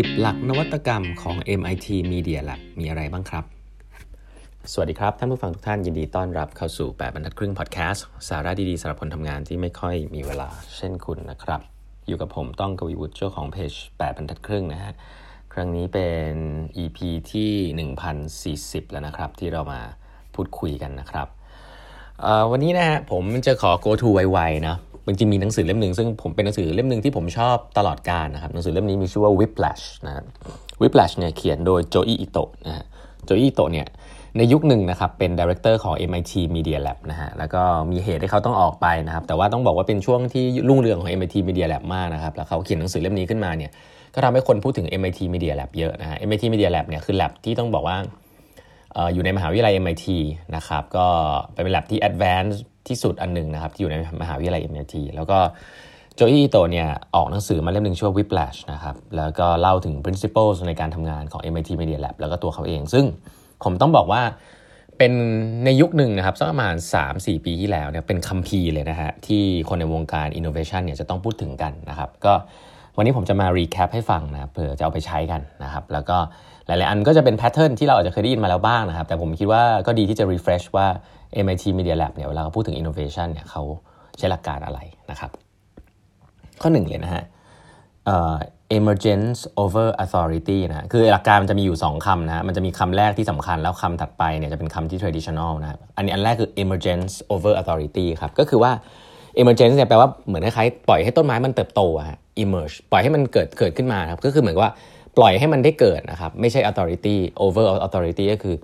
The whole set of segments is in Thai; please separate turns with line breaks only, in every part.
10 หลักนวัตกรรมของ MIT Media Lab มีอะไรบ้างครับ สวัสดีครับ ท่านผู้ฟังทุกท่านยินดีต้อนรับเข้าสู่ 8บรรทัดครึ่งพอดแคสต์สาระดี ๆสำหรับคนทำงานที่ไม่ค่อยมีเวลาเช่นคุณนะครับ อยู่กับผมต้องกวีวุฒิเจ้าของเพจ8บรรทัดครึ่งนะฮะ ครั้งนี้เป็น EP ที่ 1040 แล้วนะครับ ที่เรามาพูดคุยกันนะครับ วันนี้นะฮะผมจะขอ go to ไวๆนะ จริงมีหนังสือเล่มหนึ่งซึ่งผมเป็นหนังสือเล่มหนึ่งที่ผมชอบตลอดกาลนะครับหนังสือเล่มนี้มีชื่อว่า Whiplash นะ Whiplash เนี่ยเขียนโดย Joi Ito นะฮะ Joi Ito เนี่ยในยุคหนึ่งนะครับเป็น director ของ MIT Media Lab นะฮะแล้วก็มีเหตุให้เขาต้องออกไปนะครับแต่ว่าต้องบอกว่าเป็นช่วงที่รุ่งเรืองของ MIT Media Lab มากนะครับแล้วเขาเขียนหนังสือเล่มนี้ขึ้นมาเนี่ยก็ทำให้คนพูดถึง MIT Media Lab เยอะนะฮะ MIT Media Lab เนี่ยคือ lab ที่ต้องบอกว่า อยู่ในมหาวิทยาลัย MIT นะครับก็เป็น lab ที่ advanced ที่สุดอันหนึ่งนะครับที่อยู่ในมหาวิทยาลัย MIT แล้วก็โจอี้โตเนี่ยออกหนังสือมาเล่มหนึ่งชื่อ Whiplash นะครับแล้วก็เล่าถึง principles ในการทำงานของ MIT Media Lab แล้วก็ตัวเขาเอง ซึ่งผมต้องบอกว่าเป็นในยุคหนึ่งนะครับสักประมาณ 3-4 ปีที่แล้วเนี่ยเป็นคัมภีร์เลยนะฮะที่คนในวงการ innovation เนี่ยจะต้องพูดถึงกันนะครับก็ วันนี้ผมจะมา recap ให้ฟังนะเผื่อจะเอาไปใช้กันนะครับแล้วก็หลายๆอันก็จะเป็นแพทเทิร์นที่เราอาจจะเคยได้ยินมาแล้วบ้างนะครับ แต่ผมคิดว่าก็ดีที่จะ refresh ว่า MIT Media Lab เนี่ยเวลาเขาพูดถึง innovation เนี่ยเขาใช้หลักการอะไรนะครับ ข้อหนึ่งเลยนะฮะ emergence over authority นะคือหลักการมันจะมีอยู่ 2คำนะมันจะมีคำแรกที่สำคัญแล้วคำถัดไปเนี่ยจะเป็นคำที่ traditional นะอันนี้อันแรกคือ emergence over authority ครับก็คือว่า emergence เนี่ยแปลว่าเหมือนคล้ายๆปล่อยให้ต้นไม้มันเติบโตอะ emerge ปล่อยให้มันเกิดเกิดขึ้นมาครับก็คือเหมือนว่าปล่อยให้มันได้เกิดนะครับไม่ใช่ authority over authority ก็คือ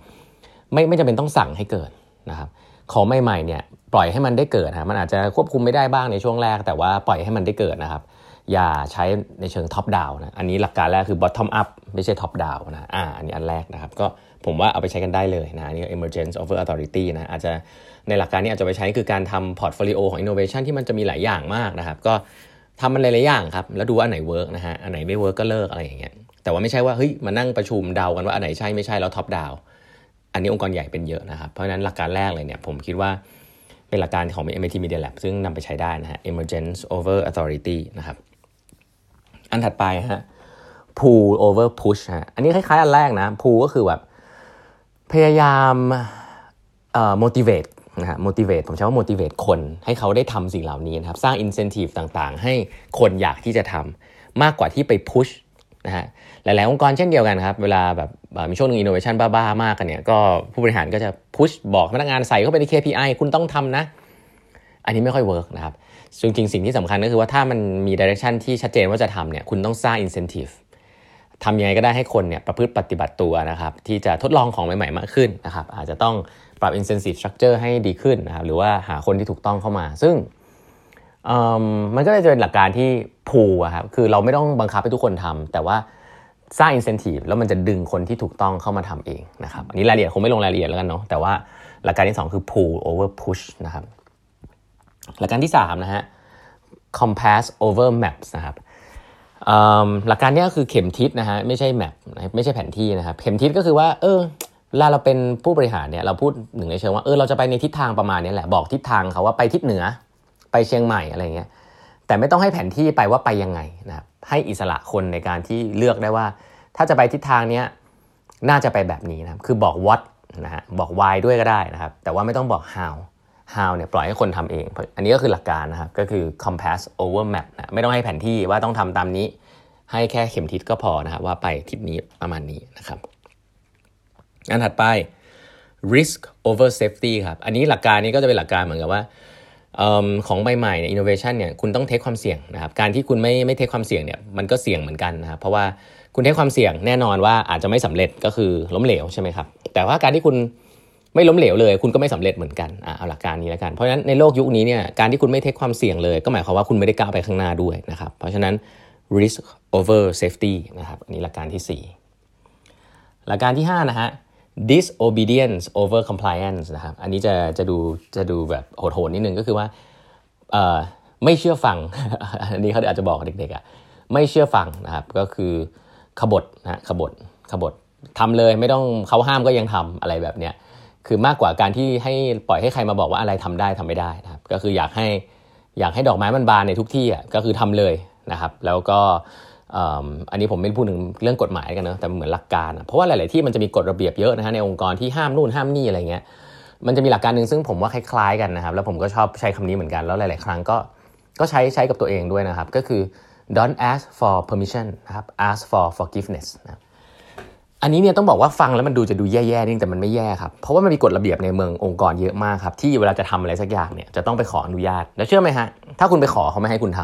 ไม่ไม่จำเป็นต้องสั่งให้เกิดนะครับของใหม่ๆเนี่ยปล่อยให้มันได้เกิดนะมันอาจจะควบคุมไม่ได้บ้างในช่วงแรก แต่ว่าปล่อยให้มันได้เกิดนะครับ อย่าใช้ในเชิงท็อปดาวนะอันนี้หลักการแรกคือ bottom up ไม่ใช่ top down นะอ่าอันนี้อันแรกนะครับก็ ผมว่าเอาไปใช้กันได้เลยนะนี่ emergence over authority นะอาจจะในหลักการนี้อาจจะไปใช้คือการทำ portfolio ของ innovation ที่มันจะมีหลายอย่างมากนะครับ ก็ทำมันหลายๆอย่างครับ แล้วดูว่าอันไหน work นะฮะอันไหนไม่ work ก็เลิกอะไรอย่างเงี้ยแต่ว่าไม่ใช่ว่าเฮ้ยมานั่งประชุมเดากันว่าอันไหนใช่ไม่ใช่แล้ว top down อันนี้องค์กรใหญ่เป็นเยอะนะครับเพราะฉะนั้นหลักการแรกเลยเนี่ยผมคิดว่าเป็นหลักการของ MIT Media Lab ซึ่งนำไปใช้ได้นะฮะ emergence over authority นะครับอันถัดไปฮะ pull over push ฮะ อันนี้คล้ายๆ อันแรกนะ pull ก็คือแบบ พยายามเอ่อ motivate นะฮะ motivate ผมใช้ว่า motivate คนให้เขาได้ทำสิ่งเหล่านี้นะครับ สร้าง incentive ต่างๆ ให้คนอยากที่จะทำมากกว่าที่ไป push นะฮะหลายๆองค์กรเช่นเดียวกันครับ เวลาแบบมีช่วงนึง innovation บ้าๆ มากกันเนี่ยก็ผู้บริหารก็จะ push บอกพนักงานใส่เข้าไปใน KPI คุณต้องทำนะ อันนี้ไม่ค่อย work นะครับจริงๆ สิ่งที่สำคัญก็คือว่าถ้ามันมี direction ที่ชัดเจนว่าจะทำเนี่ยคุณต้องสร้าง incentive ทำยังไงก็ได้ให้คนเนี่ยประพฤติปฏิบัติตัวนะครับที่จะทดลองของใหม่ๆมากขึ้นนะครับอาจจะต้องปรับ incentive structure ให้ดีขึ้นนะครับหรือว่าหาคนที่ถูกต้องเข้ามา ซึ่งมันก็จะเป็นหลักการที่พูครับคือเราไม่ต้องบังคับให้ทุกคนทำแต่ว่าสร้าง incentive แล้วมันจะดึงคนที่ถูกต้องเข้ามาทำเองนะครับอันนี้รายละเอียดคงไม่ลงรายละเอียดแล้วกันเนาะแต่ว่าหลักการที่ 2 คือ pull over push นะครับหลักการที่3นะฮะ compass over maps นะครับ หลักการนี้ก็คือเข็มทิศนะฮะไม่ใช่แมปไม่ใช่แผนที่นะครับเข็มทิศก็คือว่าเออเวลาเราเป็นผู้บริหารเนี่ยเราพูดหนึ่งในเชิงว่าเออเราจะไปในทิศทางประมาณนี้แหละบอกทิศทางเขาว่าไปทิศเหนือไปเชียงใหม่อะไรเงี้ยแต่ไม่ต้องให้แผนที่ไปว่าไปยังไงนะครับให้อิสระคนในการที่เลือกได้ว่า ถ้าจะไปทิศทางนี้น่าจะไปแบบนี้นะครับคือบอก what นะฮะบอก why ด้วยก็ได้นะครับ แต่ว่าไม่ต้องบอก how how เนี่ยปล่อยให้คนทำเอง อันนี้ก็คือหลักการนะครับ ก็คือ compass over map นะไม่ต้องให้แผนที่ว่าต้องทำตามนี้ ให้แค่เข็มทิศก็พอนะครับว่าไปทิศนี้ประมาณนี้นะครับอันถัดไป risk over safety ครับ อันนี้หลักการนี้ก็จะเป็นหลักการเหมือนกับว่าของใหม่ๆเนี่ยอินโนเวชันเนี่ยคุณต้องเทคความเสี่ยงนะครับ การที่คุณไม่ไม่เทคความเสี่ยงเนี่ยมันก็เสี่ยงเหมือนกันนะครับเพราะว่าคุณเทคความเสี่ยงแน่นอนว่าอาจจะไม่สำเร็จก็คือล้มเหลวใช่ไหมครับ แต่ว่าการที่คุณ ไม่ล้มเหลวเลย คุณก็ไม่สำเร็จเหมือนกันอ่เอาหลักการนี้แล้วกัน เพราะฉะนั้นในโลกยุคนี้เนี่ยการที่คุณไม่เทคความเสี่ยงเลย ก็หมายความว่าคุณไม่ได้ก้าวไปข้างหน้าด้วยนะครับเพราะฉะนั้น risk over safety นะครับอันนี้หลักการที่ 4 หลักการที่5นะฮะ disobedience over compliance นะครับ อันนี้จะจะดูจะดูแบบโหดๆนิดนึงก็คือว่าไม่เชื่อฟัง อันนี้เขาอาจจะบอกเด็กๆอะไม่เชื่อฟังนะครับ ก็คือขบฏนะขบฏขบฏทำเลยไม่ต้องเขาห้ามก็ยังทำอะไรแบบเนี้ย คือมากกว่าการที่ให้ปล่อยให้ใครมาบอกว่าอะไรทำได้ทำไม่ได้นะครับ ก็คืออยากให้อยากให้ดอกไม้มันบานในทุกที่อะก็คือทำเลยนะครับ แล้วก็อันนี้ผมไม่พูดถึงเรื่องกฎหมายกันนะแต่เหมือนหลักการ เพราะว่าหลาย ๆ ที่มันจะมีกฎระเบียบเยอะนะฮะในองค์กรที่ห้ามนู่นห้ามนี่อะไรเงี้ยมันจะมีหลักการหนึ่งซึ่งผมว่าคล้าย ๆ กันนะครับ แล้วผมก็ชอบใช้คำนี้เหมือนกันแล้วหลาย ๆ ครั้งก็ก็ใช้ใช้กับตัวเองด้วยนะครับ ก็คือ don't ask for permission นะครับ ask for forgiveness นะ อันนี้เนี่ยต้องบอกว่าฟังแล้วมันดูจะดูแย่ๆนี่แต่มันไม่แย่ครับ เพราะว่ามันมีกฎระเบียบในเมืององค์กรเยอะมากครับ ที่เวลาจะทำอะไรสักอย่างเนี่ยจะต้องไปขออนุญาต แล้วเชื่อไหมฮะ ถ้าคุณไปขอเขาไม่ให้คุณท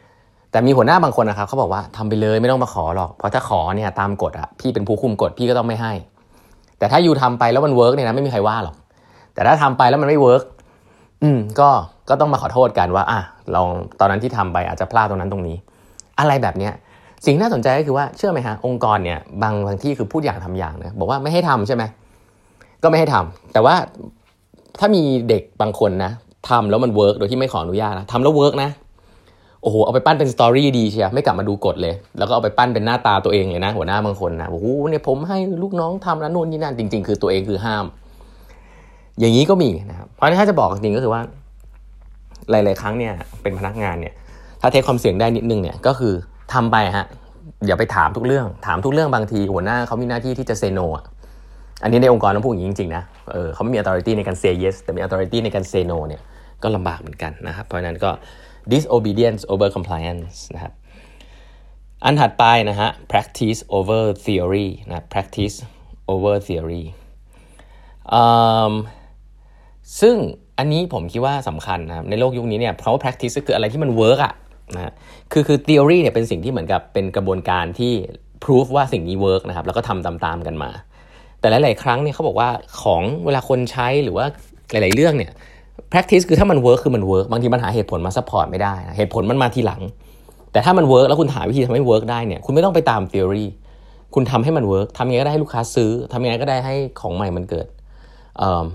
ำแต่มีหัวหน้าบางคนนะครับเขาบอกว่าทำไปเลยไม่ต้องมาขอหรอก เพราะถ้าขอเนี่ยตามกฎอะพี่เป็นผู้คุมกฎพี่ก็ต้องไม่ให้ แต่ถ้าอยู่ทำไปแล้วมัน work เนี่ยนะไม่มีใครว่าหรอก แต่ถ้าทำไปแล้วมันไม่ work อืมก็ก็ต้องมาขอโทษกันว่าอะลองตอนนั้นที่ทำไปอาจจะพลาดตรงนั้นตรงนี้ อะไรแบบเนี้ย สิ่งน่าสนใจก็คือว่าเชื่อไหมฮะองค์กรเนี่ยบางบางที่คือพูดอย่างทำอย่างนะบอกว่าไม่ให้ทำใช่ไหมก็ไม่ให้ทำแต่ว่าถ้ามีเด็กบางคนนะทำแล้วมัน work โดยที่ไม่ขออนุญาตนะทำแล้ว work นะโอ้โหเอาไปปั้นเป็น story ดิบดีเชียว ไม่กลับมาดูกฎเลย แล้วก็เอาไปปั้นเป็นหน้าตาตัวเองเลยนะ หัวหน้าบางคนนะโอ้โหเนี่ยผมให้ลูกน้องทำแล้วนู่นนี่นั่นจริง ๆ คือตัวเองคือห้าม อย่างนี้ก็มีนะครับเพราะถ้าจะบอกจริงก็คือว่า หลาย ๆ ครั้งเนี่ยเป็นพนักงานเนี่ย ถ้า take ความเสี่ยงได้นิดนึงเนี่ยก็คือ ทำไปฮะอย่าไปถามทุกเรื่อง ถามทุกเรื่องบางทีหัวหน้าเขามีหน้าที่ที่จะ say no อะอันนี้ในองค์กรต้องพูดอย่างนี้จริงๆนะเออเขาไม่มี authority ในการ say yes แต่มี authority ในการ say no เนี่ยก็ลำบากเหมือนกันนะครับ เพราะฉะนั้นก็ disobedience over compliance นะครับ อันถัดไปนะฮะ practice over theory นะ practice over theory ซึ่งอันนี้ผมคิดว่าสำคัญนะครับในโลกยุคนี้เนี่ยเพราะว่า practice ก็คืออะไรที่มัน work อะ นะคือคือ theory เนี่ยเป็นสิ่งที่เหมือนกับเป็นกระบวนการที่ proof ว่าสิ่งนี้ work นะครับแล้วก็ทำตามๆกันมา แต่หลาย ๆ ครั้งเนี่ยเขาบอกว่าของเวลาคนใช้หรือว่าหลาย ๆ เรื่องเนี่ย practice คือถ้ามัน work คือมัน work บางทีมันหาเหตุผลมา support ไม่ได้ เหตุผลมันมาทีหลัง แต่ถ้ามัน work แล้วคุณหาวิธีทำให้ work ได้เนี่ยคุณไม่ต้องไปตาม theory คุณทำให้มัน work ทำยังไงก็ได้ให้ลูกค้าซื้อทำยังไงก็ได้ให้ของใหม่มันเกิด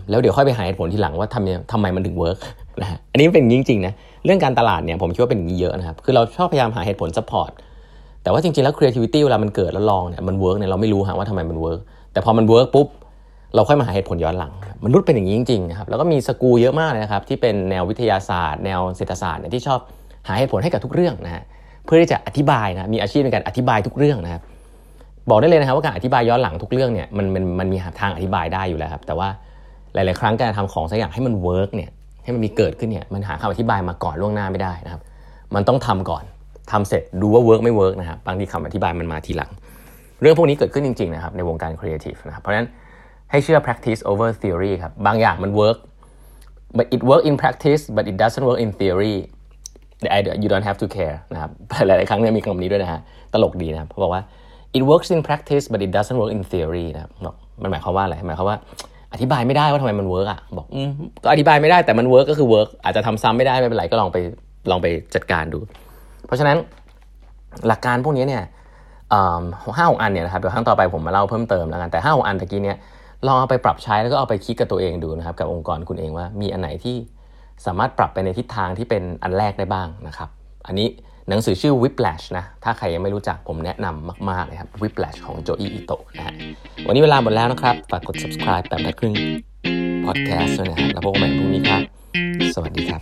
แล้วเดี๋ยวค่อยไปหาเหตุผลทีหลังว่าทำทำไมมันถึง work นะฮะอันนี้เป็นจริงๆนะเรื่องการตลาดเนี่ยผมคิดว่าเป็นอย่างนี้เยอะนะครับคือเราชอบพยายามหาเหตุผล supportแต่ว่าจริงๆแล้ว creativity เวลามันเกิดแล้วลองเนี่ยมัน work เนี่ยเราไม่รู้ฮะว่าทำไมมัน work แต่พอมัน work ปุ๊บเราค่อยมาหาเหตุผลย้อนหลัง มนุษย์เป็นอย่างนี้จริงๆนะครับแล้วก็มีสกูเยอะมากนะครับที่เป็นแนววิทยาศาสตร์ แนวเศรษฐศาสตร์เนี่ยที่ชอบหาเหตุผลให้กับทุกเรื่องนะฮะเพื่อที่จะอธิบายนะมีอาชีพในการอธิบายทุกเรื่องนะครับบอกได้เลยนะครับว่าการอธิบายย้อนหลังทุกเรื่องเนี่ยมันมันมันมีทางอธิบายได้อยู่แล้วครับแต่ว่าหลาย ๆ ครั้งการทำของสักอย่างให้มัน work เนี่ย ให้มันมีเกิดขึ้นเนี่ยมันหาคำอธิบายมาก่อนล่วงหน้าไม่ได้นะครับ มันต้องทำก่อนทำเสร็จดูว่า work ไม่ work นะครับบางทีคำอธิบายมันมาทีหลัง เรื่องพวกนี้เกิดขึ้นจริงๆนะครับในวงการครีเอทีฟนะครับเพราะฉะนั้นให้เชื่อ practice over theory ครับ บางอย่างมัน work but it work in practice but it doesn't work in theory you don't have to care นะครับหลายๆครั้งเนี่ยมีคำนี้ด้วยนะฮะตลกดีนะครับเขาบอกว่า it works in practice but it doesn't work in theory นะครับมันหมายความว่าอะไรหมายความว่า อธิบายไม่ได้ว่าทำไมมัน work อะบอกอืมก็อธิบายไม่ได้แต่มัน work ก็คือ work อาจจะทำซ้ำไม่ได้ไม่เป็นไรก็ลองไปลองไปจัดการดู เพราะฉะนั้นหลักการพวกนี้เนี่ยห้าหกอันเนี่ยนะครับเดี๋ยวครั้งต่อไปผมมาเล่าเพิ่มเติมแล้วกันแต่ห้าหกอันตะกี้เนี่ยลองเอาไปปรับใช้แล้วก็เอาไปคิดกับตัวเองดูนะครับ กับองค์กรคุณเองว่ามีอันไหนที่สามารถปรับไปในทิศทางที่เป็นอันแรกได้บ้างนะครับ อันนี้ หนังสือชื่อ Whiplash นะ ถ้าใครยังไม่รู้จักผมแนะนำมาก ๆ เลยครับ Whiplash ของโจอิ อิโตะนะฮะ วันนี้เวลาหมดแล้วนะครับ ฝากกด subscribe แบบละครึ่ง podcast ด้วยนะฮะ แล้วพบกันใหม่พรุ่งนี้ครับ สวัสดีครับ